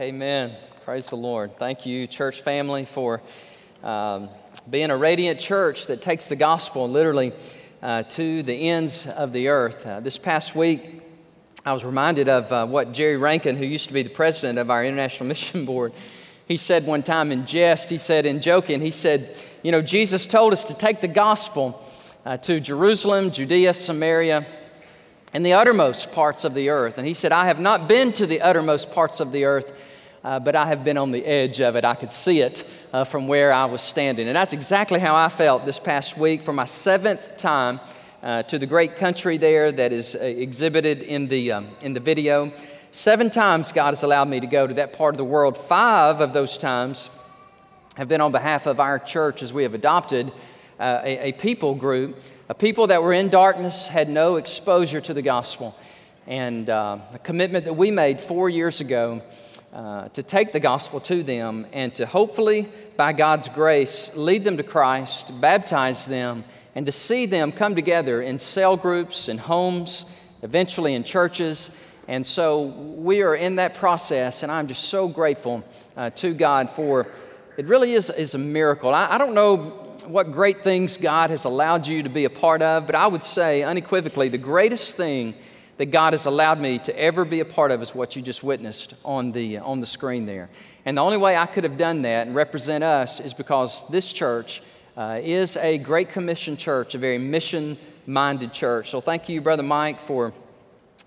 Amen. Praise the Lord. Thank you, church family, for um, being a radiant church that takes the gospel literally uh, to the ends of the earth. Uh, this past week, I was reminded of uh, what Jerry Rankin, who used to be the president of our International Mission Board, he said one time in jest, he said in joking, he said, You know, Jesus told us to take the gospel uh, to Jerusalem, Judea, Samaria, and the uttermost parts of the earth. And he said, I have not been to the uttermost parts of the earth uh, but I have been on the edge of it. I could see it uh, from where I was standing. And that's exactly how I felt this past week for my seventh time uh, to the great country there that is uh, exhibited in the, um, in the video. Seven times God has allowed me to go to that part of the world. Five of those times have been on behalf of our church as we have adopted uh, a, a people group, a people that were in darkness, had no exposure to the gospel. And uh, a commitment that we made four years ago uh, to take the gospel to them and to hopefully, by God's grace, lead them to Christ, baptize them, and to see them come together in cell groups, in homes, eventually in churches. And so we are in that process, and I'm just so grateful uh, to God for it really is, is a miracle. I, I don't know what great things God has allowed you to be a part of, but I would say unequivocally the greatest thing that God has allowed me to ever be a part of is what you just witnessed on the, on the screen there. And the only way I could have done that and represent us is because this church uh, is a Great Commission church, a very mission minded church. So thank you, Brother Mike, for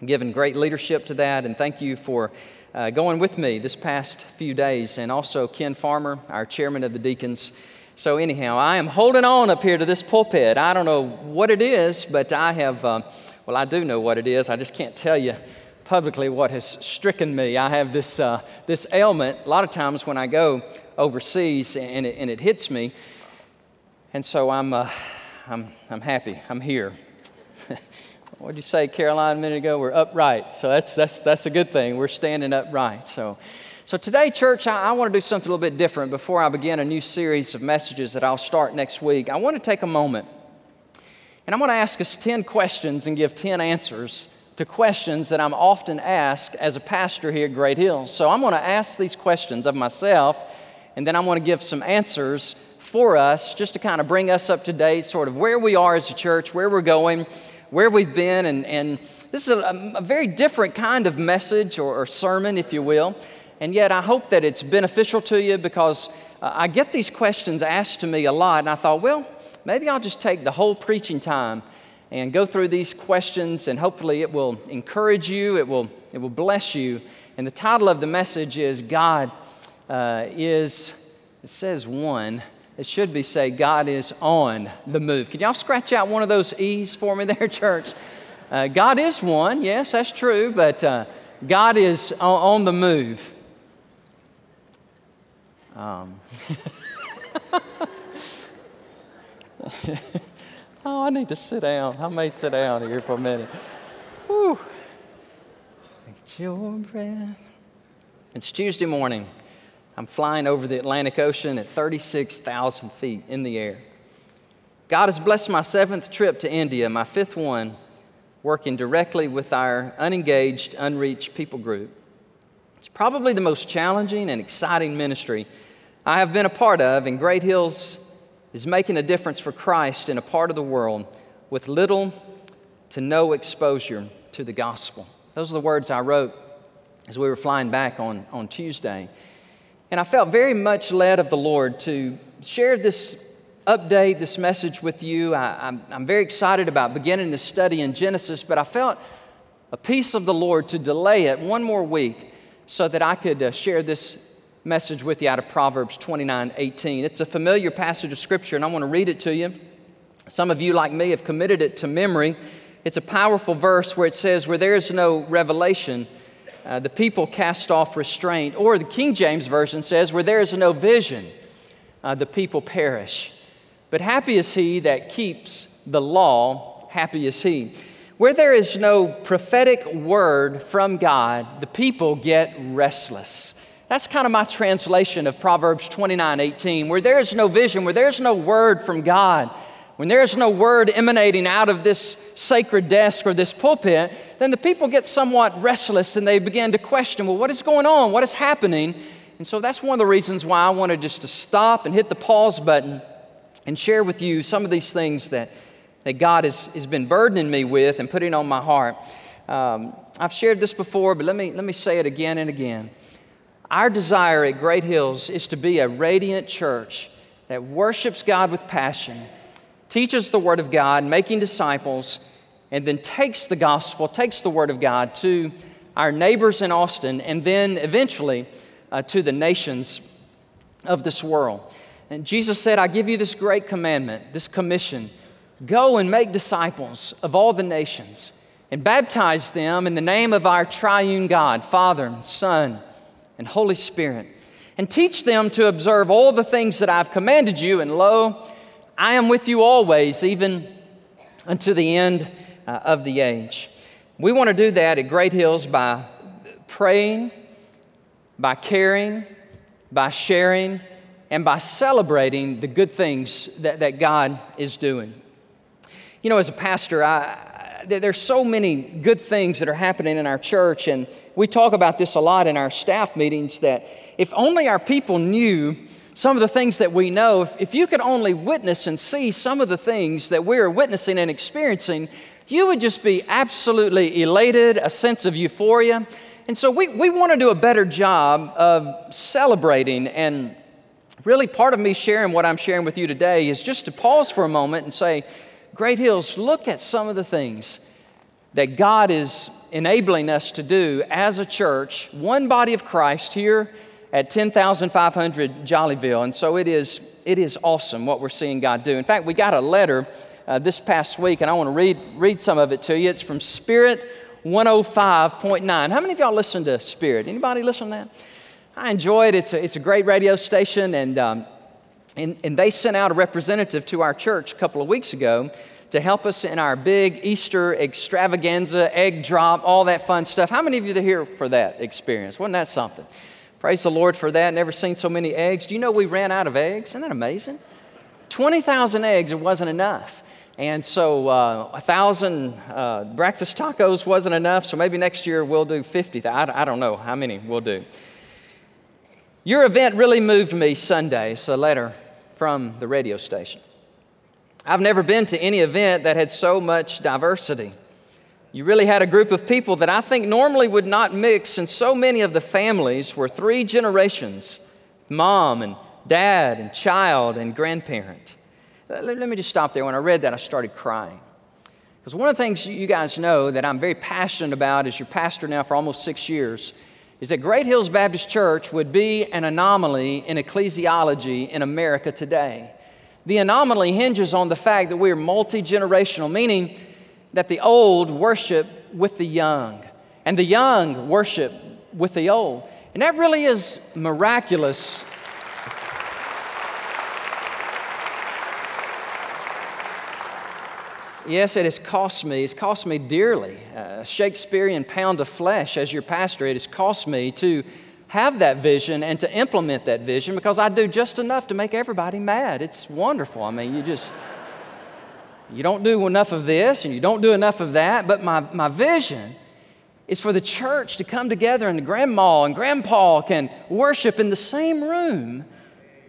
giving great leadership to that, and thank you for uh, going with me this past few days, and also Ken Farmer, our chairman of the deacons. So, anyhow, I am holding on up here to this pulpit. I don't know what it is, but I have. Uh, well, I do know what it is. I just can't tell you publicly what has stricken me. I have this, uh, this ailment a lot of times when I go overseas and it, and it hits me. And so I'm, uh, I'm, I'm happy. I'm here. what did you say, Caroline, a minute ago? We're upright. So that's, that's, that's a good thing. We're standing upright. So, so today, church, I, I want to do something a little bit different before I begin a new series of messages that I'll start next week. I want to take a moment and I'm going to ask us 10 questions and give 10 answers to questions that I'm often asked as a pastor here at Great Hills. So I'm going to ask these questions of myself, and then I'm going to give some answers for us just to kind of bring us up to date, sort of where we are as a church, where we're going, where we've been. And, and this is a, a very different kind of message or, or, sermon, if you will. And yet I hope that it's beneficial to you because uh, I get these questions asked to me a lot, and I thought, well, maybe I'll just take the whole preaching time and go through these questions, and hopefully it will encourage you, it will, it will bless you. And the title of the message is God uh, is, it says one. It should be say, God is on the move. Can y'all scratch out one of those E's for me there, church? Uh, God is one, yes, that's true, but uh, God is on, on the move. Um. oh, I need to sit down. I may sit down here for a minute. Whew. It's your breath. It's Tuesday morning. I'm flying over the Atlantic Ocean at 36,000 feet in the air. God has blessed my seventh trip to India, my fifth one, working directly with our unengaged, unreached people group. It's probably the most challenging and exciting ministry I have been a part of, and Great Hills is making a difference for Christ in a part of the world with little to no exposure to the gospel. Those are the words I wrote as we were flying back on, on Tuesday. And I felt very much led of the Lord to share this update, this message with you. I, am I'm, I'm very excited about beginning this study in Genesis, but I felt a piece of the Lord to delay it one more week so that I could uh, share this message with you out of Proverbs 29 18. It's a familiar passage of Scripture, and I want to read it to you. Some of you, like me, have committed it to memory. It's a powerful verse where it says, Where there is no revelation, uh, the people cast off restraint. Or the King James Version says, Where there is no vision, uh, the people perish. But happy is he that keeps the law, happy is he. Where there is no prophetic word from God, the people get restless. That's kind of my translation of Proverbs 29 18. Where there is no vision, where there's no word from God, when there's no word emanating out of this sacred desk or this pulpit, then the people get somewhat restless and they begin to question, well, what is going on? What is happening? And so that's one of the reasons why I wanted just to stop and hit the pause button and share with you some of these things that, that God has, has been burdening me with and putting on my heart. Um, I've shared this before, but let me, let me say it again and again. Our desire at Great Hills is to be a radiant church that worships God with passion, teaches the Word of God, making disciples, and then takes the gospel, takes the Word of God to our neighbors in Austin, and then eventually uh, to the nations of this world. And Jesus said, I give you this great commandment, this commission go and make disciples of all the nations and baptize them in the name of our triune God, Father, Son, and Holy Spirit, and teach them to observe all the things that I've commanded you. And lo, I am with you always, even unto the end uh, of the age. We want to do that at Great Hills by praying, by caring, by sharing, and by celebrating the good things that, that God is doing. You know, as a pastor, I, there's so many good things that are happening in our church, and we talk about this a lot in our staff meetings that if only our people knew some of the things that we know, if, if you could only witness and see some of the things that we're witnessing and experiencing, you would just be absolutely elated, a sense of euphoria. And so we, we want to do a better job of celebrating and really part of me sharing what I'm sharing with you today is just to pause for a moment and say, Great Hills, look at some of the things that God is enabling us to do as a church, one body of Christ here at 10,500 Jollyville. And so it is, it is awesome what we're seeing God do. In fact, we got a letter uh, this past week, and I want to read, read some of it to you. It's from Spirit 105.9. How many of y'all listen to Spirit? Anybody listen to that? I enjoy it. It's a, it's a great radio station, and, um, and, and they sent out a representative to our church a couple of weeks ago to help us in our big Easter extravaganza, egg drop, all that fun stuff. How many of you are here for that experience? Wasn't that something? Praise the Lord for that. Never seen so many eggs. Do you know we ran out of eggs? Isn't that amazing? 20,000 eggs, it wasn't enough. And so uh, a thousand uh, breakfast tacos wasn't enough, so maybe next year we'll do 50. I, I don't know how many we'll do. Your event really moved me Sunday, a letter from the radio station. I've never been to any event that had so much diversity. You really had a group of people that I think normally would not mix, and so many of the families were three generations mom and dad and child and grandparent. Uh, let me just stop there. When I read that, I started crying. Because one of the things you guys know that I'm very passionate about as your pastor now for almost six years is that Great Hills Baptist Church would be an anomaly in ecclesiology in America today. The anomaly hinges on the fact that we are multi generational, meaning that the old worship with the young, and the young worship with the old. And that really is miraculous Yes, it has cost me. It's cost me dearly. A Shakespearean pound of flesh as your pastor, it has cost me to have that vision and to implement that vision because I do just enough to make everybody mad. It's wonderful. I mean, you just, you don't do enough of this and you don't do enough of that. But my, my vision is for the church to come together and grandma and grandpa can worship in the same room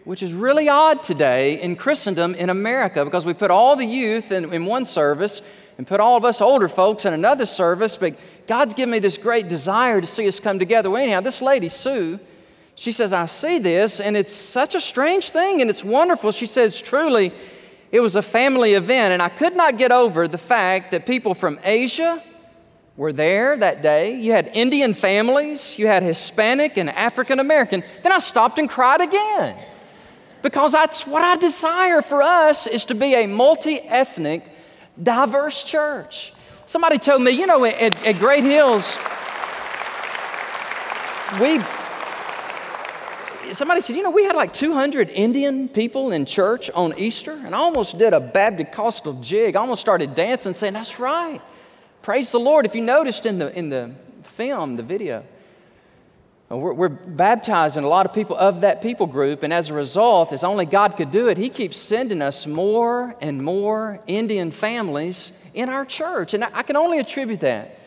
which is really odd today in Christendom in America because we put all the youth in, in, one service and put all of us older folks in another service. But God's given me this great desire to see us come together. Well, anyhow, this lady, Sue, she says, I see this, and it's such a strange thing, and it's wonderful. She says, truly, it was a family event, and I could not get over the fact that people from Asia, were there that day. You had Indian families, you had Hispanic and African American. Then I stopped and cried again because that's what I desire for us is to be a multi-ethnic, diverse church. Somebody told me, you know, at, at Great Hills, we somebody said, you know, we had like 200 Indian people in church on Easter, and I almost did a Baptist jig. I almost started dancing, saying, that's right. Praise the Lord. If you noticed in the, in the film, the video, we're, we're baptizing a lot of people of that people group, and as a result, as only God could do it, He keeps sending us more and more Indian families in our church. And I can only attribute that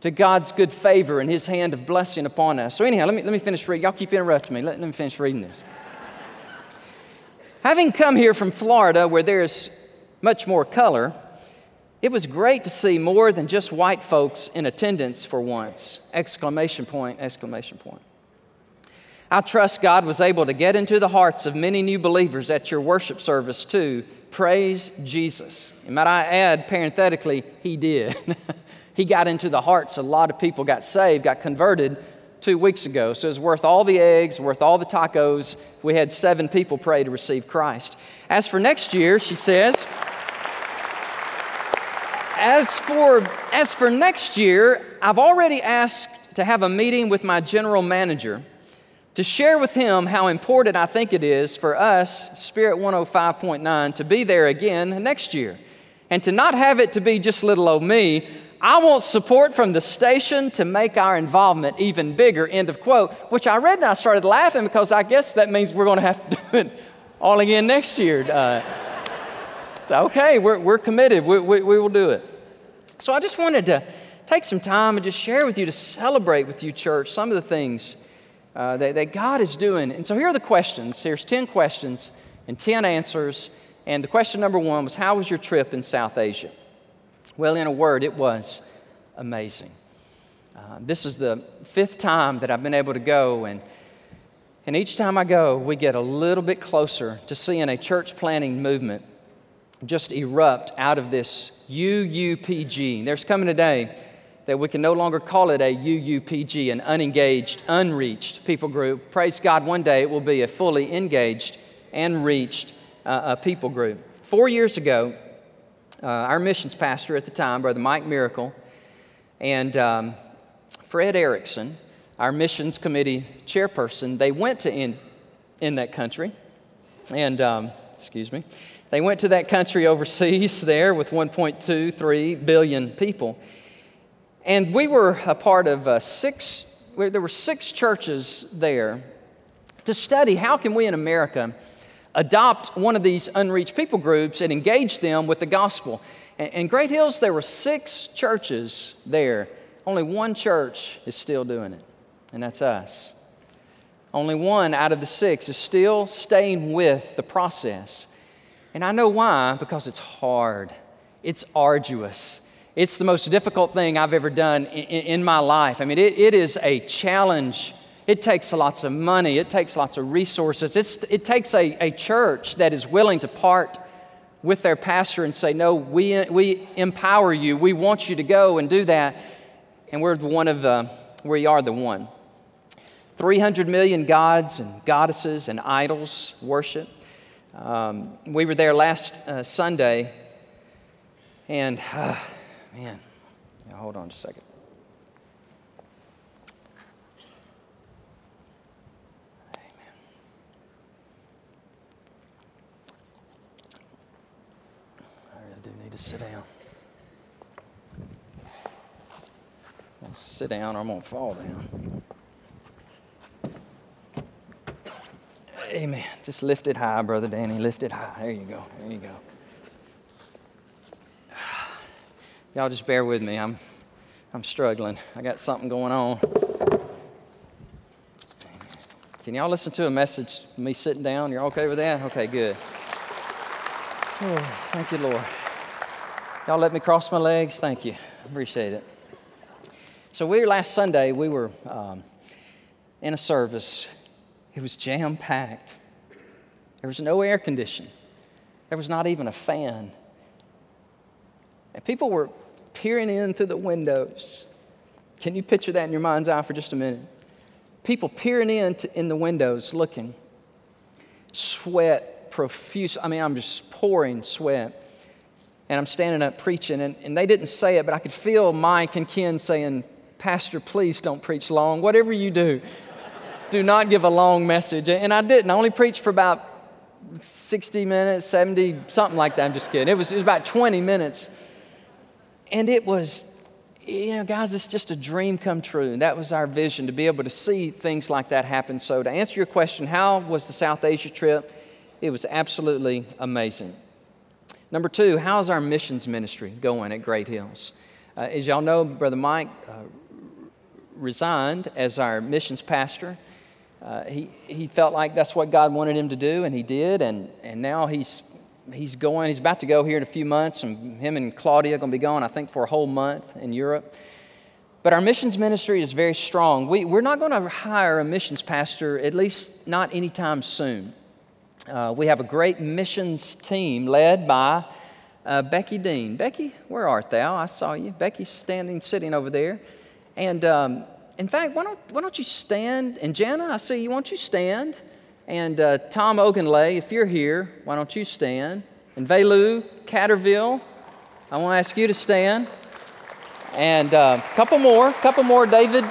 to God's good favor and His hand of blessing upon us. So, anyhow, let me, let me finish reading. Y'all keep interrupting me. Let, let me finish reading this. Having come here from Florida, where there's much more color, it was great to see more than just white folks in attendance for once. Exclamation point, exclamation point. I trust God was able to get into the hearts of many new believers at your worship service too. Praise Jesus. And might I add, parenthetically, He did. he got into the hearts. A lot of people got saved, got converted two weeks ago. So it's worth all the eggs, worth all the tacos. We had seven people pray to receive Christ. As for next year, she says, as for, as for next year, I've already asked to have a meeting with my general manager to share with him how important I think it is for us, Spirit 105.9, to be there again next year. And to not have it to be just little old me, I want support from the station to make our involvement even bigger, end of quote. Which I read and I started laughing because I guess that means we're going to have to do it all again next year. Uh, so, okay, we're, we're committed. We, we, we will do it. So I just wanted to take some time and just share with you to celebrate with you, church, some of the things uh, that, that God is doing. And so here are the questions. Here's 10 questions and 10 answers. And the question number one was How was your trip in South Asia? Well, in a word, it was amazing. Uh, this is the fifth time that I've been able to go, and, and each time I go, we get a little bit closer to seeing a church planting movement just erupt out of this UUPG. There's coming a day that we can no longer call it a UUPG, an unengaged, unreached people group. Praise God, one day it will be a fully engaged and reached uh, people group. Four years ago, uh, our missions pastor at the time, Brother Mike Miracle, and um, Fred Erickson, our missions committee chairperson, they went to in, in that country. And, um, excuse me, they went to that country overseas there with 1.23 billion people. And we were a part of uh, six, there were six churches there to study how can we in America adopt one of these unreached people groups and engage them with the gospel. And in Great Hills, there were six churches there. Only one church is still doing it, and that's us. Only one out of the six is still staying with the process. And I know why, because it's hard, it's arduous. It's the most difficult thing I've ever done in, in my life. I mean, it, it is a challenge. It takes lots of money, it takes lots of resources. It's, it takes a, a church that is willing to part with their pastor and say, No, we, we empower you. We want you to go and do that. And we're one of the, we are the one. 300 million gods and goddesses and idols worship. Um, we were there last uh, Sunday, and uh, man, yeah, hold on just a second. I really do need to sit down. I'll sit down or I'm going to fall down. Amen. Just lift it high, Brother Danny. Lift it high. There you go. There you go. Y'all just bear with me. I'm, I'm struggling. I got something going on. Can y'all listen to a message, me sitting down? You're okay with that? Okay, good. Oh, thank you, Lord. Y'all let me cross my legs? Thank you. Appreciate it. So, we last Sunday, we were um, in a service it was jam packed. There was no air conditioning, there was not even a fan. And people were peering in through the windows. Can you picture that in your mind's eye for just a minute? People peering in to, in the windows looking. Sweat profuse. I mean, I'm just pouring sweat. And I'm standing up preaching, and, and they didn't say it, but I could feel Mike and Ken saying, Pastor, please don't preach long. Whatever you do, do not give a long message. And I didn't. I only preached for about 60 minutes, 70, something like that. I'm just kidding. It was, it was about 20 minutes. And it was, you know, guys, it's just a dream come true. And that was our vision to be able to see things like that happen. So, to answer your question, how was the South Asia trip? It was absolutely amazing. Number two, how's our missions ministry going at Great Hills? Uh, as y'all know, Brother Mike uh, resigned as our missions pastor. Uh, he, he felt like that's what God wanted him to do, and he did. And, and now he's he's going, he's about to go here in a few months, and him and Claudia are going to be going, I think, for a whole month in Europe. But our missions ministry is very strong. We, we're not going to hire a missions pastor, at least not anytime soon. Uh, we have a great missions team led by uh, Becky Dean. Becky, where art thou? I saw you. Becky's standing, sitting over there. And um, in fact, why don't, why don't you stand? And Jana, I see you. Why don't you stand? And uh, Tom Ogunlay, if you're here, why don't you stand? And Velu, Catterville, I want to ask you to stand. And a uh, couple more, a couple more. David,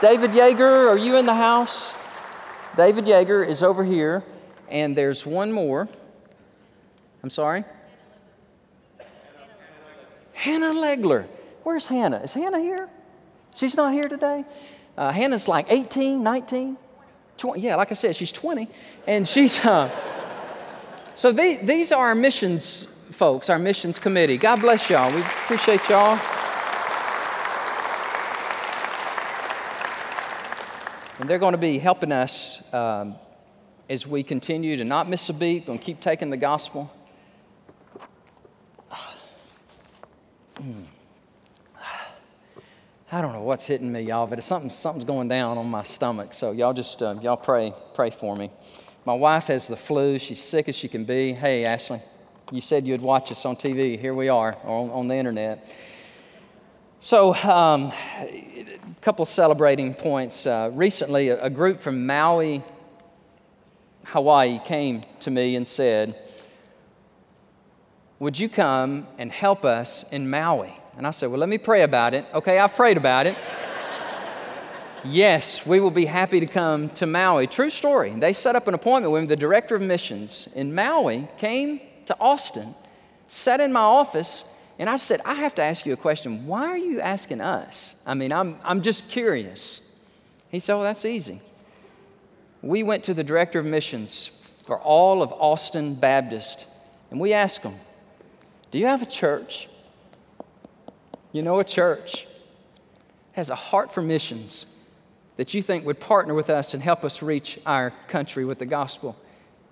David Yeager, are you in the house? David Yeager is over here. And there's one more. I'm sorry? Hannah Legler. Where's Hannah? Is Hannah here? She's not here today? Uh, Hannah's like 18, 19. 20, yeah, like I said, she's 20. And she's, uh, so they, these are our missions folks, our missions committee. God bless y'all. We appreciate y'all. And they're going to be helping us um, as we continue to not miss a beat and keep taking the gospel. I don't know what's hitting me, y'all, but something, something's going down on my stomach. So y'all just, uh, y'all pray, pray for me. My wife has the flu. She's sick as she can be. Hey, Ashley, you said you'd watch us on TV. Here we are on, on the internet. So, um, a couple celebrating points. Uh, recently, a, a group from Maui, Hawaii came to me and said, Would you come and help us in Maui? And I said, Well, let me pray about it. Okay, I've prayed about it. yes, we will be happy to come to Maui. True story. They set up an appointment with me. The director of missions in Maui came to Austin, sat in my office, and I said, I have to ask you a question. Why are you asking us? I mean, I'm, I'm just curious. He said, Oh, that's easy. We went to the director of missions for all of Austin Baptist, and we asked him, Do you have a church? You know, a church has a heart for missions that you think would partner with us and help us reach our country with the gospel.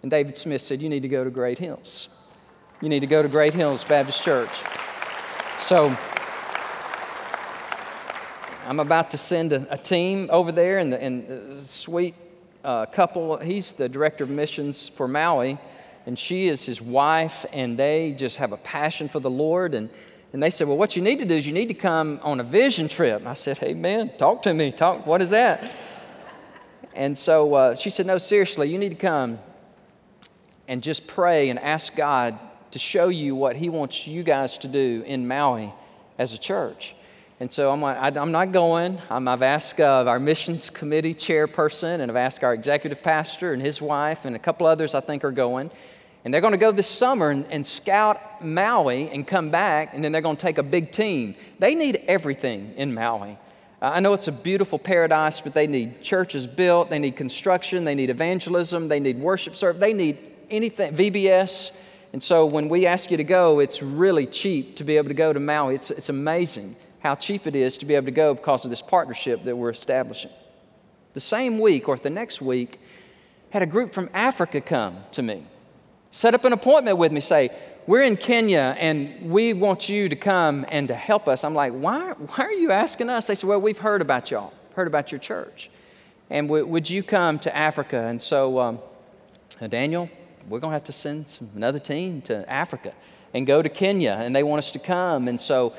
And David Smith said, You need to go to Great Hills. You need to go to Great Hills Baptist Church. So, I'm about to send a, a team over there, and the, and the sweet uh, couple, he's the director of missions for Maui, and she is his wife, and they just have a passion for the Lord. And and they said, Well, what you need to do is you need to come on a vision trip. I said, Hey, man, talk to me. Talk, what is that? And so uh, she said, No, seriously, you need to come and just pray and ask God to show you what He wants you guys to do in Maui as a church. And so I'm, like, I'm not going. i have asked uh, our missions committee chairperson and I've asked our executive pastor and his wife and a couple others I think are going. And they're going to go this summer and, and, scout Maui and come back, and then they're going to take a big team. They need everything in Maui. I know it's a beautiful paradise, but they need churches built, they need construction, they need evangelism, they need worship service, they need anything, VBS. And so when we ask you to go, it's really cheap to be able to go to Maui. It's, it's amazing how cheap it is to be able to go because of this partnership that we're establishing. The same week or the next week, had a group from Africa come to me. Set up an appointment with me, say, We're in Kenya and we want you to come and to help us. I'm like, Why, why are you asking us? They said, Well, we've heard about y'all, heard about your church. And w- would you come to Africa? And so, um, uh, Daniel, we're going to have to send some, another team to Africa and go to Kenya, and they want us to come. And so,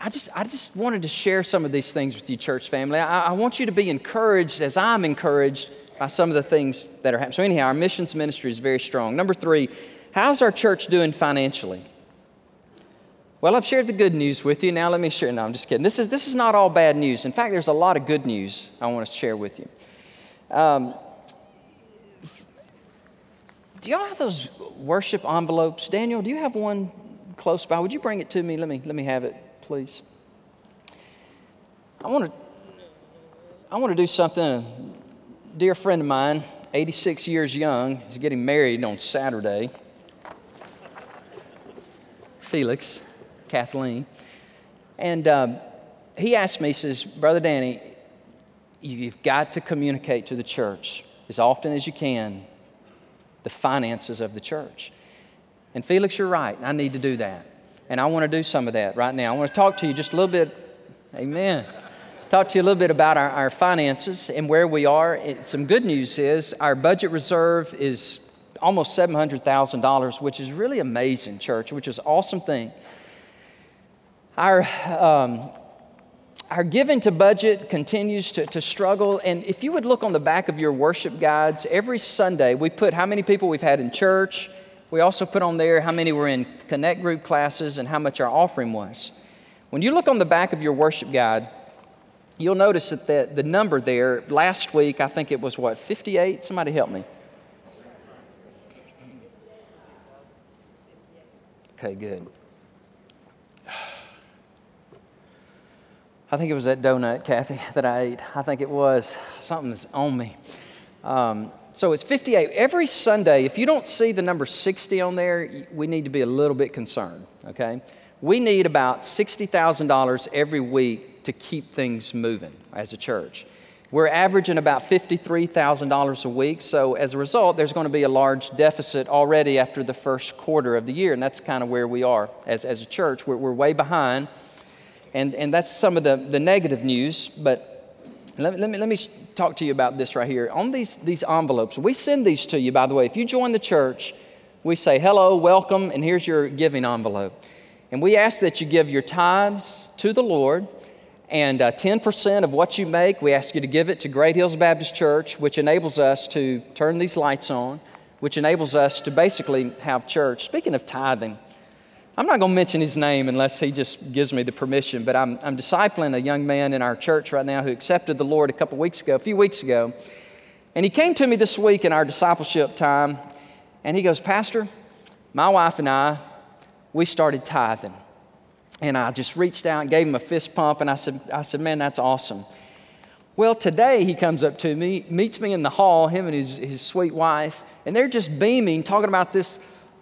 I just, I just wanted to share some of these things with you, church family. I, I want you to be encouraged as I'm encouraged by some of the things that are happening. So, anyhow, our missions ministry is very strong. Number three, how's our church doing financially? Well, I've shared the good news with you. Now let me share. No, I'm just kidding. This is, this is not all bad news. In fact, there's a lot of good news I want to share with you. Um, do y'all have those worship envelopes? Daniel, do you have one close by? Would you bring it to me? Let me, let me have it, please. I want to I want to do something. Dear friend of mine, 86 years young, is getting married on Saturday. Felix, Kathleen. And um, he asked me, he says, Brother Danny, you've got to communicate to the church as often as you can the finances of the church. And Felix, you're right. I need to do that. And I want to do some of that right now. I want to talk to you just a little bit. Amen. Talk to you a little bit about our, our finances and where we are. It, some good news is our budget reserve is almost $700,000, which is really amazing, church, which is awesome thing. Our, um, our giving to budget continues to, to struggle. And if you would look on the back of your worship guides, every Sunday we put how many people we've had in church. We also put on there how many were in connect group classes and how much our offering was. When you look on the back of your worship guide, you'll notice that the, the number there, last week, I think it was what, 58? Somebody help me. Okay, good. I think it was that donut, Kathy, that I ate. I think it was. Something's on me. Um, so it's 58. Every Sunday, if you don't see the number 60 on there, we need to be a little bit concerned, okay? We need about $60,000 every week to keep things moving as a church. We're averaging about $53,000 a week, so as a result, there's going to be a large deficit already after the first quarter of the year, and that's kind of where we are as, as a church. We're, we're way behind, and, and that's some of the, the negative news, but let let, me, let me talk to you about this right here. On these, these envelopes, we send these to you, by the way. If you join the church, we say, hello, welcome, and here's your giving envelope. And we ask that you give your tithes to the Lord and uh, 10% of what you make, we ask you to give it to Great Hills Baptist Church, which enables us to turn these lights on, which enables us to basically have church. Speaking of tithing, I'm not going to mention his name unless he just gives me the permission, but I'm, I'm discipling a young man in our church right now who accepted the Lord a couple weeks ago, a few weeks ago. And he came to me this week in our discipleship time, and he goes, Pastor, my wife and I, we started tithing. And I just reached out and gave him a fist pump, and I said, I said, Man, that's awesome. Well, today he comes up to me, meets me in the hall, him and his, his sweet wife, and they're just beaming, talking about this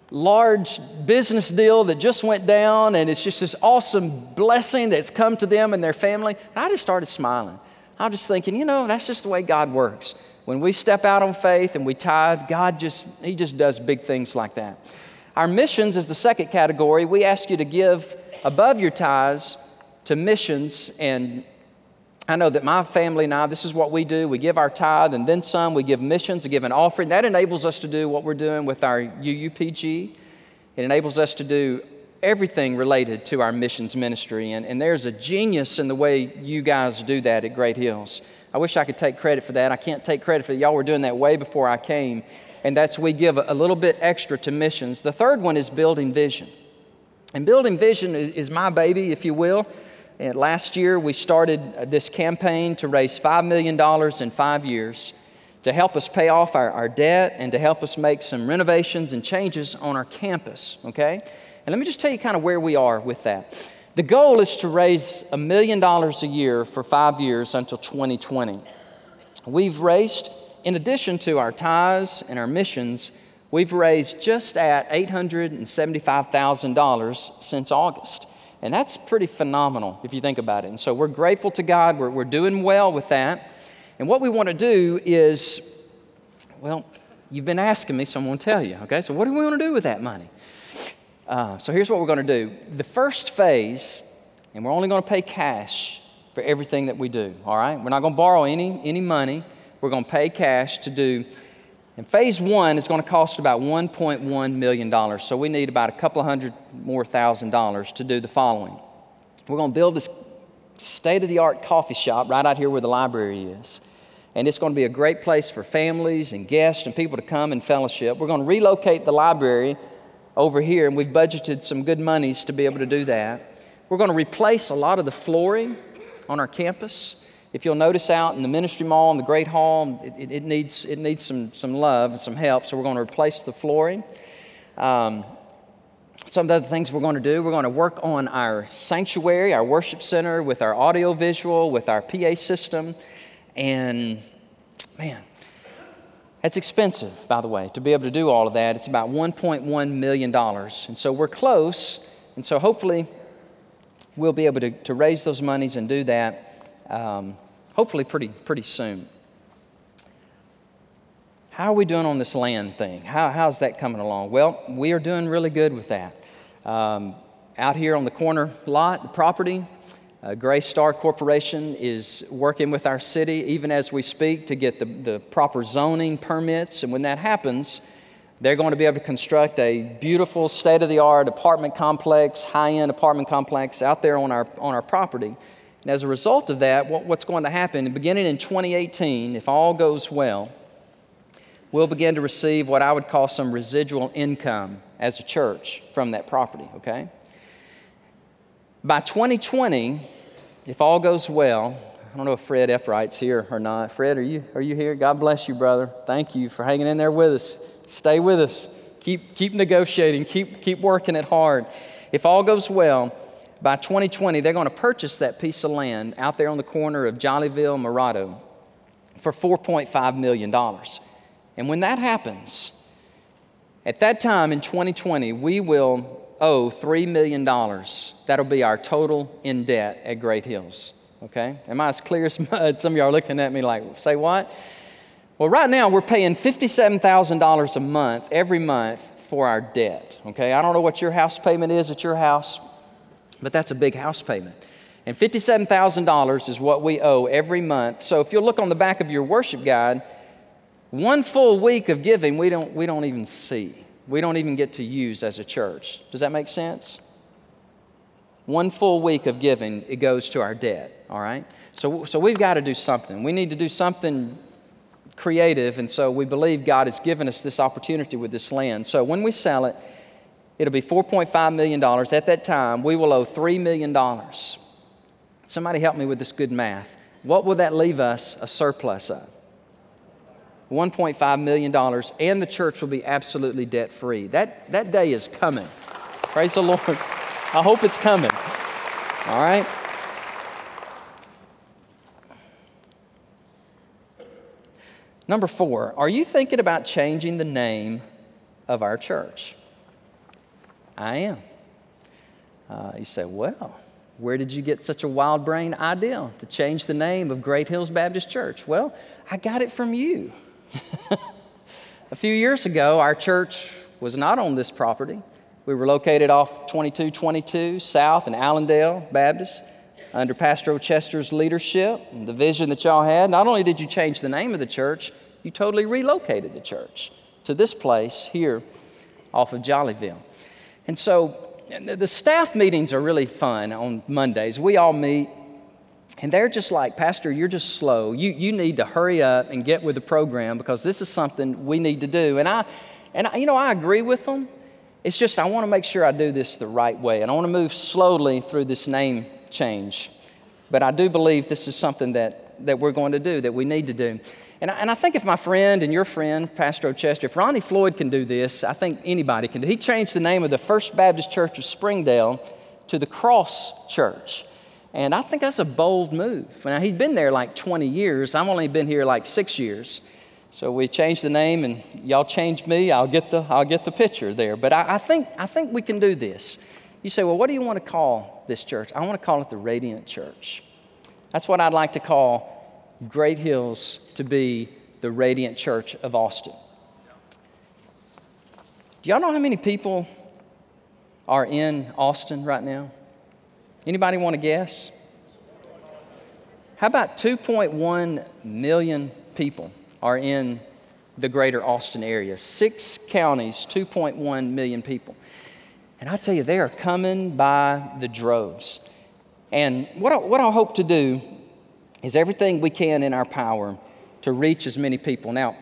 large business deal that just went down, and it's just this awesome blessing that's come to them and their family. And I just started smiling. I was just thinking, you know, that's just the way God works. When we step out on faith and we tithe, God just, He just does big things like that. Our missions is the second category. We ask you to give above your tithes to missions. And I know that my family and I, this is what we do. We give our tithe and then some. We give missions, we give an offering. That enables us to do what we're doing with our UUPG. It enables us to do everything related to our missions ministry. And, and there's a genius in the way you guys do that at Great Hills. I wish I could take credit for that. I can't take credit for that. Y'all were doing that way before I came. And that's we give a little bit extra to missions. The third one is building vision. And Building Vision is, is my baby, if you will. And last year, we started this campaign to raise $5 million in five years to help us pay off our, our debt and to help us make some renovations and changes on our campus, okay? And let me just tell you kind of where we are with that. The goal is to raise a million dollars a year for five years until 2020. We've raised, in addition to our tithes and our missions, We've raised just at $875,000 since August. And that's pretty phenomenal if you think about it. And so we're grateful to God. We're, we're doing well with that. And what we want to do is, well, you've been asking me, so I'm going to tell you. Okay, so what do we want to do with that money? Uh, so here's what we're going to do. The first phase, and we're only going to pay cash for everything that we do. All right, we're not going to borrow any any money. We're going to pay cash to do and phase one is going to cost about $1.1 million. So we need about a couple of hundred more thousand dollars to do the following. We're going to build this state of the art coffee shop right out here where the library is. And it's going to be a great place for families and guests and people to come and fellowship. We're going to relocate the library over here, and we've budgeted some good monies to be able to do that. We're going to replace a lot of the flooring on our campus. If you'll notice out in the ministry mall in the Great Hall, it, it, needs, it needs some, some love and some help, so we're going to replace the flooring. Um, some of the other things we're going to do. We're going to work on our sanctuary, our worship center, with our audio visual, with our PA system. And man, that's expensive, by the way, to be able to do all of that. It's about $1.1 million. And so we're close. And so hopefully we'll be able to, to raise those monies and do that um, hopefully pretty, pretty soon. How are we doing on this land thing? How, how's that coming along? Well, we are doing really good with that. Um, out here on the corner lot, the property, uh, Greystar Corporation is working with our city, even as we speak, to get the, the proper zoning permits. And when that happens, they're going to be able to construct a beautiful, state of the art apartment complex, high end apartment complex out there on our, on our property. And as a result of that, what, what's going to happen, beginning in 2018, if all goes well, we'll begin to receive what I would call some residual income as a church from that property, okay? By 2020, if all goes well, I don't know if Fred Eppright's here or not. Fred, are you, are you here? God bless you, brother. Thank you for hanging in there with us. Stay with us. Keep, keep negotiating. Keep, keep working it hard. If all goes well, by 2020, they're going to purchase that piece of land out there on the corner of Jollyville and Murrado for $4.5 million. And when that happens, at that time in 2020, we will owe $3 million. That'll be our total in debt at Great Hills. Okay? Am I as clear as mud? Some of y'all are looking at me like, say what? Well, right now we're paying $57,000 a month every month for our debt. Okay? I don't know what your house payment is at your house, but that's a big house payment. And $57,000 is what we owe every month. So if you'll look on the back of your worship guide, one full week of giving, we don't, we don't even see. We don't even get to use as a church. Does that make sense? One full week of giving, it goes to our debt, all right? So, so we've got to do something. We need to do something creative, and so we believe God has given us this opportunity with this land. So when we sell it, it'll be $4.5 million. At that time, we will owe $3 million. Somebody help me with this good math. What will that leave us a surplus of? $1.5 million, and the church will be absolutely debt free. That, that day is coming. Praise the Lord. I hope it's coming. All right? Number four, are you thinking about changing the name of our church? I am. Uh, you say, well, where did you get such a wild brain idea to change the name of Great Hills Baptist Church? Well, I got it from you. a few years ago, our church was not on this property. We were located off 2222 South in Allandale Baptist under Pastor O'Chester's leadership and the vision that y'all had. Not only did you change the name of the church, you totally relocated the church to this place here off of Jollyville. And so the staff meetings are really fun on Mondays. We all meet and they're just like, Pastor, you're just slow. You, you need to hurry up and get with the program because this is something we need to do. And I, and I, you know, I agree with them. It's just I want to make sure I do this the right way. And I want to move slowly through this name change. But I do believe this is something that, that we're going to do, that we need to do. And I, and I think if my friend and your friend, Pastor O'Chester, if Ronnie Floyd can do this, I think anybody can do He changed the name of the First Baptist Church of Springdale to the Cross Church. And I think that's a bold move. Now, he's been there like 20 years. I've only been here like six years. So we changed the name, and y'all changed me. I'll get the, I'll get the picture there. But I, I, think, I think we can do this. You say, well, what do you want to call this church? I want to call it the Radiant Church. That's what I'd like to call Great Hills to be the Radiant Church of Austin. Do y'all know how many people are in Austin right now? Anybody want to guess? How about 2.1 million people are in the greater Austin area? Six counties, 2.1 million people. And I tell you, they are coming by the droves. And what I, what I hope to do is everything we can in our power to reach as many people. Now,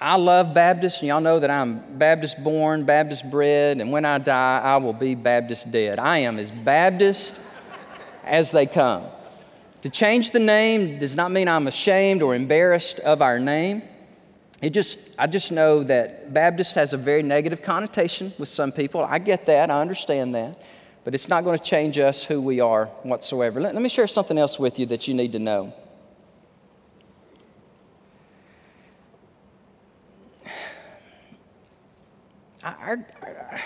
I love Baptists, and y'all know that I'm Baptist born, Baptist bred, and when I die, I will be Baptist dead. I am as Baptist as they come. To change the name does not mean I'm ashamed or embarrassed of our name. it just, I just know that Baptist has a very negative connotation with some people. I get that, I understand that. But it's not going to change us who we are whatsoever. Let, let me share something else with you that you need to know. Our, our,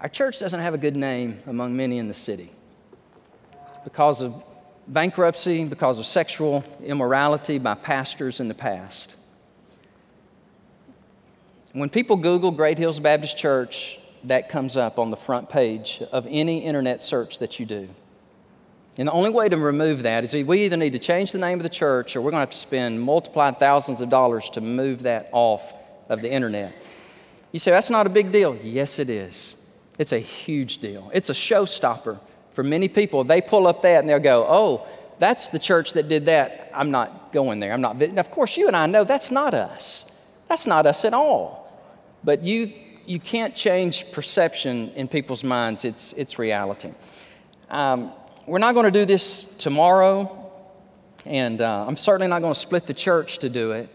Our church doesn't have a good name among many in the city because of bankruptcy, because of sexual immorality by pastors in the past. When people Google Great Hills Baptist Church, that comes up on the front page of any internet search that you do. And the only way to remove that is we either need to change the name of the church or we're going to have to spend multiplied thousands of dollars to move that off of the internet. You say, that's not a big deal. Yes, it is. It's a huge deal. It's a showstopper for many people. They pull up that and they'll go, oh, that's the church that did that. I'm not going there. I'm not. And of course, you and I know that's not us. That's not us at all. But you, you can't change perception in people's minds. It's, it's reality. Um, we're not going to do this tomorrow, and uh, I'm certainly not going to split the church to do it.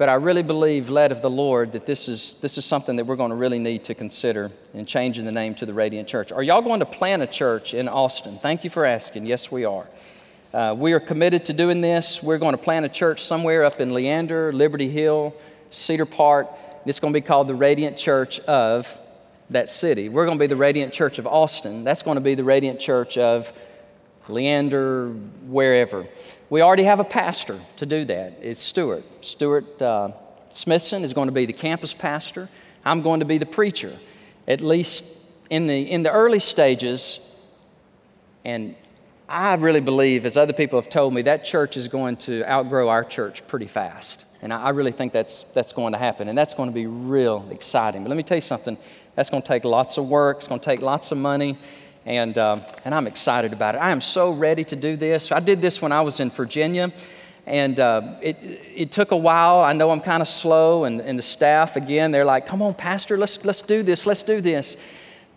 But I really believe, led of the Lord, that this is, this is something that we're going to really need to consider in changing the name to the Radiant Church. Are y'all going to plant a church in Austin? Thank you for asking. Yes, we are. Uh, we are committed to doing this. We're going to plant a church somewhere up in Leander, Liberty Hill, Cedar Park. It's going to be called the Radiant Church of that city. We're going to be the Radiant Church of Austin. That's going to be the Radiant Church of Leander, wherever. We already have a pastor to do that. It's Stuart. Stuart uh, Smithson is going to be the campus pastor. I'm going to be the preacher, at least in the, in the early stages. And I really believe, as other people have told me, that church is going to outgrow our church pretty fast. And I, I really think that's, that's going to happen. And that's going to be real exciting. But let me tell you something that's going to take lots of work, it's going to take lots of money and, uh, and I'm excited about it. I am so ready to do this. I did this when I was in Virginia, and uh, it, it took a while. I know I'm kind of slow, and, and the staff, again, they're like, come on, Pastor, let's, let's do this, let's do this.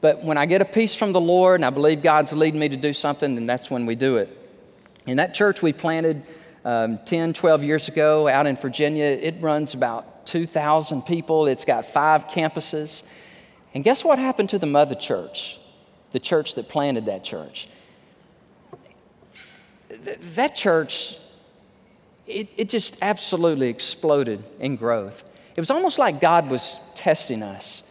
But when I get a peace from the Lord and I believe God's leading me to do something, then that's when we do it. In that church we planted um, 10, 12 years ago out in Virginia, it runs about 2,000 people. It's got five campuses. And guess what happened to the mother church? The church that planted that church. That church, it, it just absolutely exploded in growth. It was almost like God was testing us.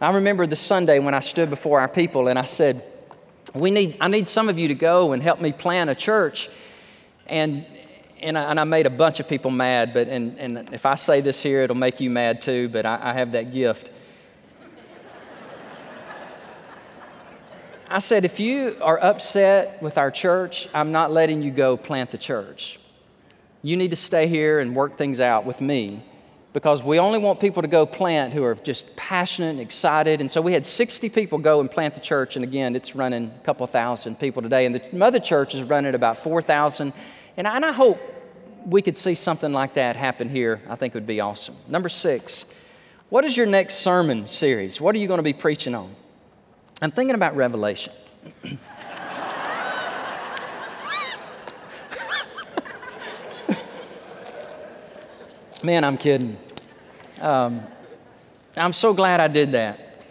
I remember the Sunday when I stood before our people and I said, we need, I need some of you to go and help me plan a church. And, and, I, and I made a bunch of people mad, but, and, and if I say this here, it'll make you mad too, but I, I have that gift. I said, if you are upset with our church, I'm not letting you go plant the church. You need to stay here and work things out with me because we only want people to go plant who are just passionate and excited. And so we had 60 people go and plant the church. And again, it's running a couple thousand people today. And the mother church is running about 4,000. And I, and I hope we could see something like that happen here. I think it would be awesome. Number six, what is your next sermon series? What are you going to be preaching on? I'm thinking about Revelation. Man, I'm kidding. Um, I'm so glad I did that.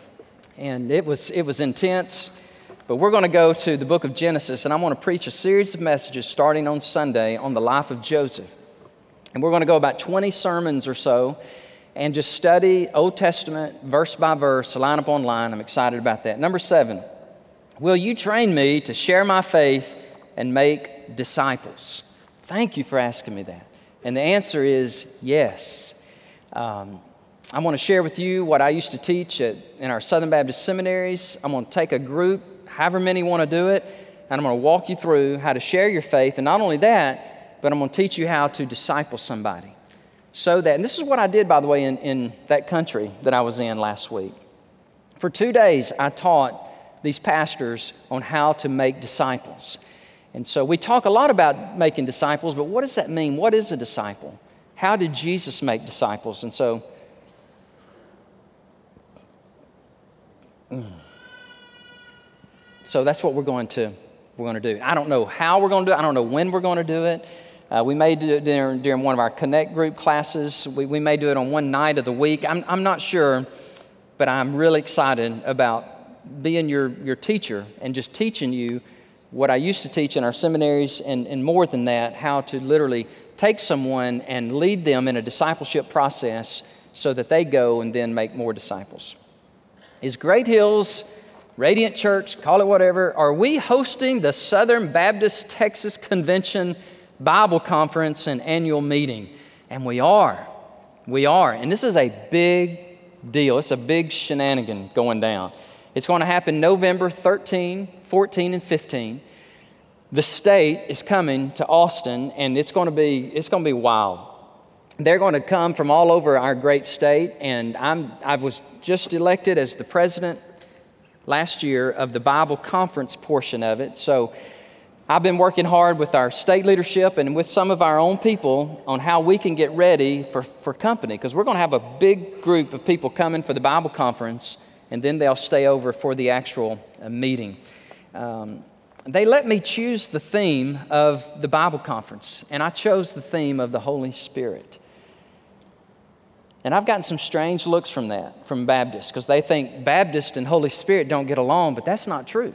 And it was, it was intense. But we're going to go to the book of Genesis, and I'm going to preach a series of messages starting on Sunday on the life of Joseph. And we're going to go about 20 sermons or so and just study Old Testament verse by verse, line upon line. I'm excited about that. Number seven, will you train me to share my faith and make disciples? Thank you for asking me that. And the answer is yes. Um, I want to share with you what I used to teach at, in our Southern Baptist seminaries. I'm going to take a group, however many want to do it, and I'm going to walk you through how to share your faith. And not only that, but I'm going to teach you how to disciple somebody so that, and this is what I did, by the way, in, in that country that I was in last week. For two days, I taught these pastors on how to make disciples. And so we talk a lot about making disciples, but what does that mean? What is a disciple? How did Jesus make disciples? And so So that's what we're going to we're going to do. I don't know how we're going to do it. I don't know when we're going to do it. Uh, we may do it during, during, one of our Connect group classes. We, we may do it on one night of the week. I'm, I'm not sure, but I'm really excited about being your, your teacher and just teaching you what I used to teach in our seminaries and, and more than that, how to literally take someone and lead them in a discipleship process so that they go and then make more disciples. Is Great Hills Radiant Church, call it whatever, are we hosting the Southern Baptist Texas Convention Bible Conference and annual meeting? And we are. We are. And this is a big deal. It's a big shenanigan going down. It's going to happen November 13, 14, and 15. The state is coming to Austin, and it's going to be, it's going to be wild. They're going to come from all over our great state, and I'm, I was just elected as the president last year of the Bible conference portion of it. So I've been working hard with our state leadership and with some of our own people on how we can get ready for, for company because we're going to have a big group of people coming for the Bible conference and then they'll stay over for the actual uh, meeting. Um, they let me choose the theme of the Bible conference, and I chose the theme of the Holy Spirit. And I've gotten some strange looks from that, from Baptists, because they think Baptist and Holy Spirit don't get along, but that's not true.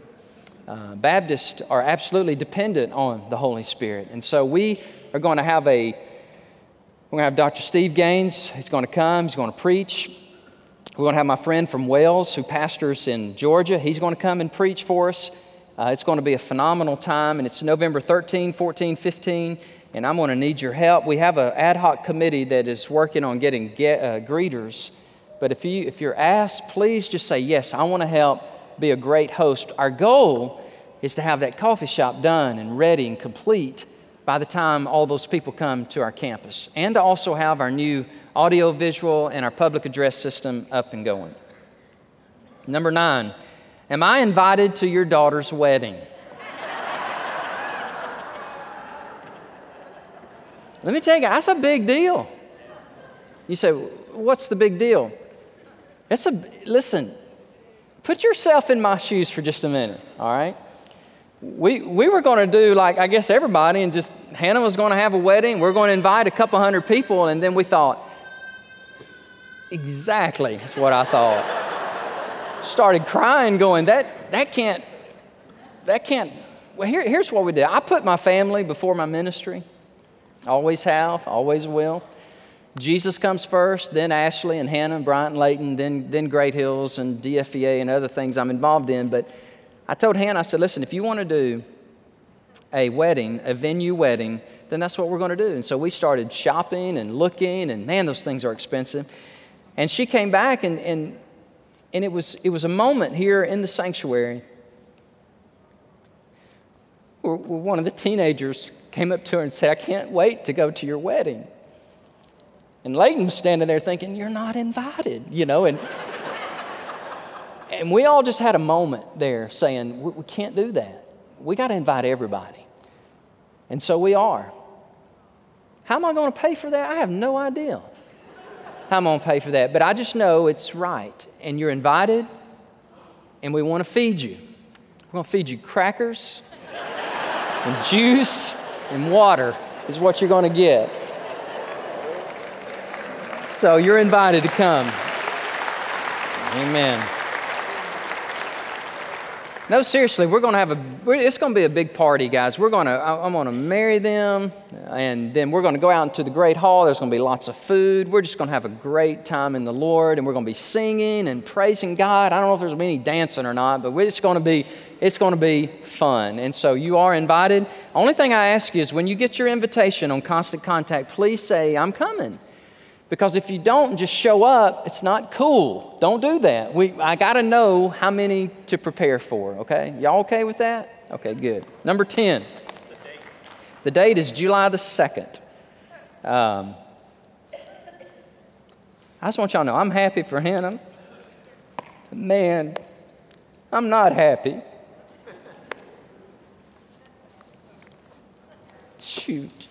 Uh, Baptists are absolutely dependent on the Holy Spirit. And so we are going to have a, we're going to have Dr. Steve Gaines. He's going to come, he's going to preach. We're going to have my friend from Wales who pastors in Georgia. He's going to come and preach for us. Uh, it's going to be a phenomenal time, and it's November 13, 14, 15 and I'm going to need your help. We have an ad hoc committee that is working on getting get, uh, greeters. But if, you, if you're asked, please just say, Yes, I want to help be a great host. Our goal is to have that coffee shop done and ready and complete by the time all those people come to our campus, and to also have our new audio visual and our public address system up and going. Number nine, am I invited to your daughter's wedding? Let me tell you, that's a big deal. You say, what's the big deal? It's a, listen, put yourself in my shoes for just a minute, all right? We, we were going to do like, I guess, everybody, and just Hannah was going to have a wedding. We're going to invite a couple hundred people, and then we thought, exactly, that's what I thought. Started crying, going, that, that can't, that can't. Well, here, here's what we did I put my family before my ministry. Always have, always will. Jesus comes first, then Ashley and Hannah and Bryant Layton, then, then Great Hills and DFVA and other things I'm involved in. But I told Hannah, I said, listen, if you want to do a wedding, a venue wedding, then that's what we're going to do. And so we started shopping and looking, and man, those things are expensive. And she came back, and, and, and it, was, it was a moment here in the sanctuary where one of the teenagers came up to her and said, I can't wait to go to your wedding. And Layton was standing there thinking, You're not invited, you know, and and we all just had a moment there saying, We, we can't do that. We got to invite everybody. And so we are. How am I going to pay for that? I have no idea how I'm going to pay for that. But I just know it's right. And you're invited, and we want to feed you. We're going to feed you crackers and juice and water is what you're going to get. So you're invited to come. Amen. No, seriously, we're going to have a, it's going to be a big party, guys. We're going to, I'm going to marry them, and then we're going to go out into the great hall. There's going to be lots of food. We're just going to have a great time in the Lord, and we're going to be singing and praising God. I don't know if there's going to be any dancing or not, but it's going to be, it's going to be fun. And so you are invited. Only thing I ask you is when you get your invitation on Constant Contact, please say, I'm coming. Because if you don't just show up, it's not cool. Don't do that. We, I got to know how many to prepare for, okay? Y'all okay with that? Okay, good. Number 10. The date is July the 2nd. Um, I just want y'all to know I'm happy for Hannah. Man, I'm not happy. Shoot.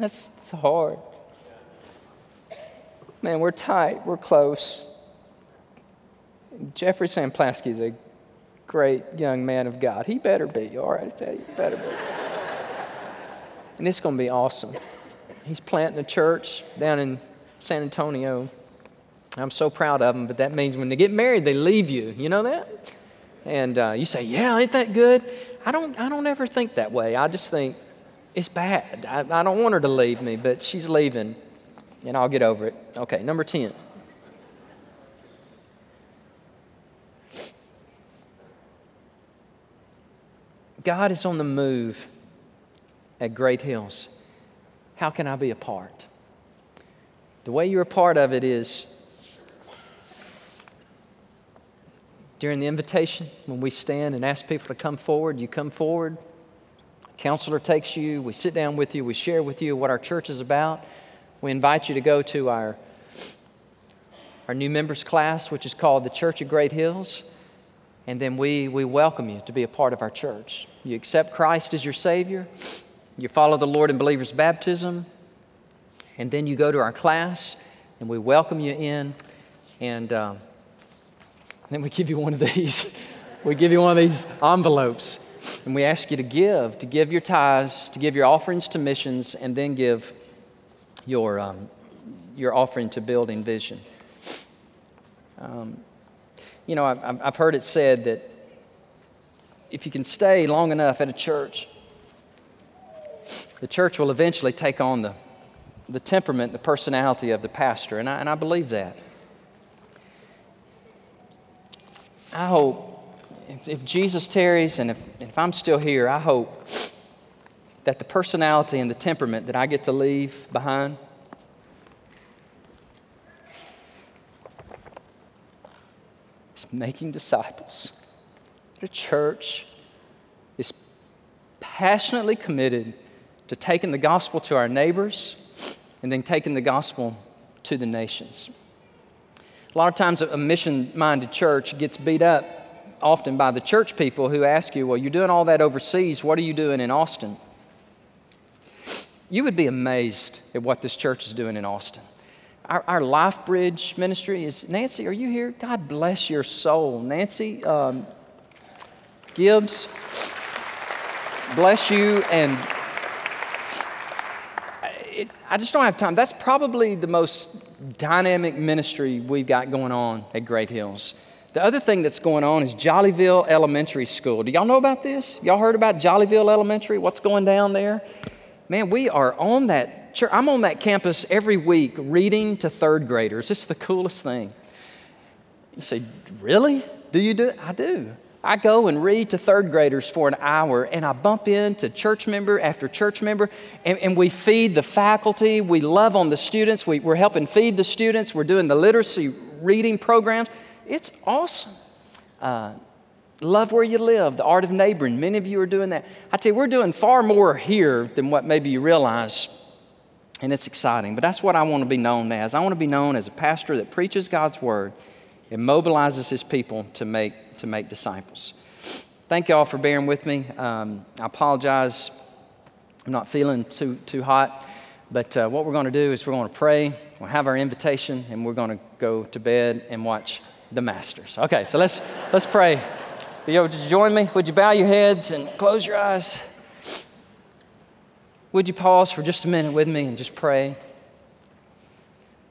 That's, hard. Man, we're tight, we're close. Jeffrey Samplasky is a great young man of God. He better be, all right, I tell you, better be. and it's going to be awesome. He's planting a church down in San Antonio. I'm so proud of him, but that means when they get married, they leave you. You know that? And uh, you say, Yeah, ain't that good? I don't, I don't ever think that way. I just think it's bad. I, I don't want her to leave me, but she's leaving, and I'll get over it. Okay, number 10. God is on the move at Great Hills. How can I be a part? The way you're a part of it is during the invitation, when we stand and ask people to come forward, you come forward. Counselor takes you, we sit down with you, we share with you what our church is about. We invite you to go to our, our new members class, which is called the Church of Great Hills. And then we, we welcome you to be a part of our church. You accept Christ as your Savior, you follow the Lord in believer's baptism, and then you go to our class and we welcome you in. And um, then we give you one of these. we give you one of these envelopes. And we ask you to give, to give your tithes, to give your offerings to missions, and then give your, um, your offering to building vision. Um, you know, I've, I've heard it said that if you can stay long enough at a church, the church will eventually take on the, the temperament, the personality of the pastor. And I, and I believe that. I hope if, if Jesus tarries and if, if I'm still here, I hope that the personality and the temperament that I get to leave behind is making disciples. The church is passionately committed to taking the gospel to our neighbors and then taking the gospel to the nations. A lot of times, a mission minded church gets beat up often by the church people who ask you, Well, you're doing all that overseas. What are you doing in Austin? You would be amazed at what this church is doing in Austin. Our, our Life Bridge ministry is Nancy, are you here? God bless your soul. Nancy um, Gibbs, bless you. And it, I just don't have time. That's probably the most dynamic ministry we've got going on at Great Hills. The other thing that's going on is Jollyville Elementary School. Do y'all know about this? Y'all heard about Jollyville Elementary? What's going down there? Man, we are on that church. I'm on that campus every week reading to third graders. It's the coolest thing. You say, Really? Do you do it? I do. I go and read to third graders for an hour, and I bump into church member after church member, and, and we feed the faculty. We love on the students. We, we're helping feed the students. We're doing the literacy reading programs. It's awesome. Uh, love where you live, the art of neighboring. Many of you are doing that. I tell you, we're doing far more here than what maybe you realize, and it's exciting. But that's what I want to be known as. I want to be known as a pastor that preaches God's word and mobilizes his people to make, to make disciples. Thank you all for bearing with me. Um, I apologize. I'm not feeling too, too hot. But uh, what we're going to do is we're going to pray, we'll have our invitation, and we're going to go to bed and watch the Masters. Okay, so let's, let's pray. Would you join me? Would you bow your heads and close your eyes? Would you pause for just a minute with me and just pray?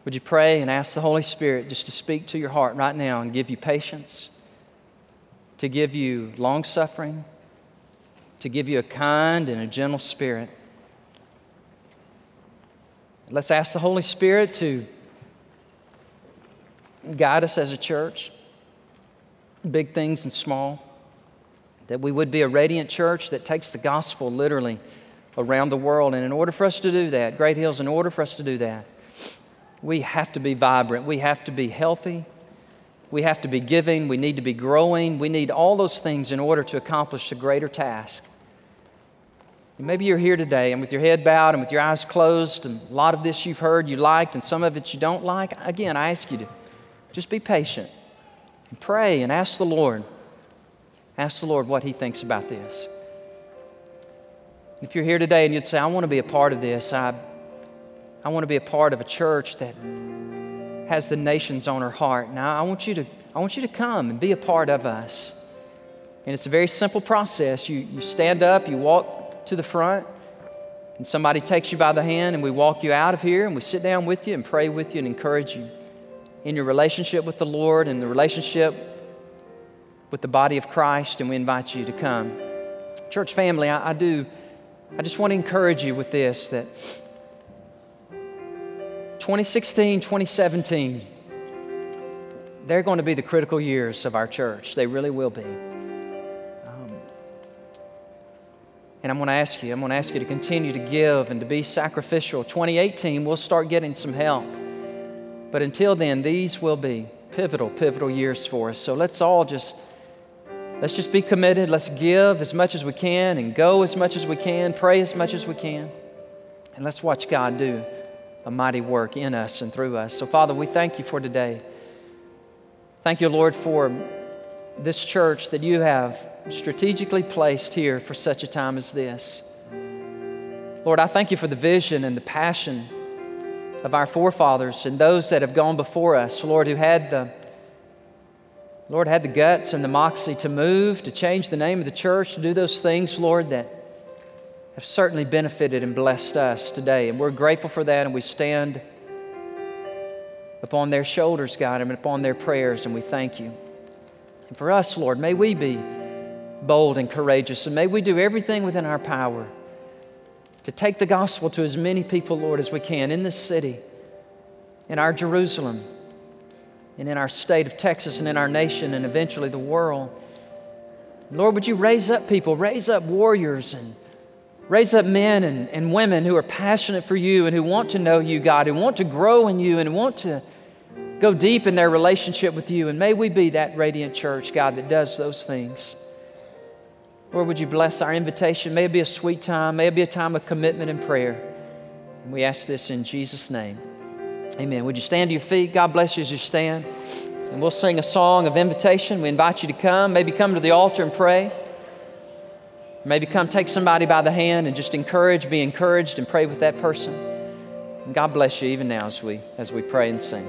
Would you pray and ask the Holy Spirit just to speak to your heart right now and give you patience, to give you long suffering, to give you a kind and a gentle spirit? Let's ask the Holy Spirit to guide us as a church, big things and small. That we would be a radiant church that takes the gospel literally around the world. And in order for us to do that, Great Hills, in order for us to do that, we have to be vibrant. We have to be healthy. We have to be giving. We need to be growing. We need all those things in order to accomplish a greater task. And maybe you're here today and with your head bowed and with your eyes closed, and a lot of this you've heard you liked and some of it you don't like. Again, I ask you to just be patient and pray and ask the Lord. Ask the Lord what He thinks about this. If you're here today and you'd say, I want to be a part of this, I, I want to be a part of a church that has the nations on her heart. Now, I want you to, I want you to come and be a part of us. And it's a very simple process. You, you stand up, you walk to the front, and somebody takes you by the hand, and we walk you out of here, and we sit down with you and pray with you and encourage you in your relationship with the Lord and the relationship with the body of Christ, and we invite you to come. Church family, I, I do, I just want to encourage you with this that 2016, 2017, they're going to be the critical years of our church. They really will be. Um, and I'm going to ask you, I'm going to ask you to continue to give and to be sacrificial. 2018, we'll start getting some help. But until then, these will be pivotal, pivotal years for us. So let's all just let's just be committed. Let's give as much as we can and go as much as we can, pray as much as we can. And let's watch God do a mighty work in us and through us. So, Father, we thank you for today. Thank you, Lord, for this church that you have strategically placed here for such a time as this. Lord, I thank you for the vision and the passion of our forefathers and those that have gone before us, Lord, who had the Lord had the guts and the moxie to move, to change the name of the church, to do those things, Lord, that have certainly benefited and blessed us today. And we're grateful for that, and we stand upon their shoulders, God, and upon their prayers, and we thank you. And for us, Lord, may we be bold and courageous, and may we do everything within our power to take the gospel to as many people, Lord, as we can in this city, in our Jerusalem, and in our state of Texas, and in our nation, and eventually the world. Lord, would you raise up people, raise up warriors, and raise up men and, and women who are passionate for you and who want to know you, God, who want to grow in you and want to go deep in their relationship with you. And may we be that radiant church, God, that does those things. Lord, would you bless our invitation? May it be a sweet time. May it be a time of commitment and prayer. And we ask this in Jesus' name. Amen. Would you stand to your feet? God bless you as you stand. And we'll sing a song of invitation. We invite you to come. Maybe come to the altar and pray. Maybe come take somebody by the hand and just encourage, be encouraged, and pray with that person. And God bless you even now as we as we pray and sing.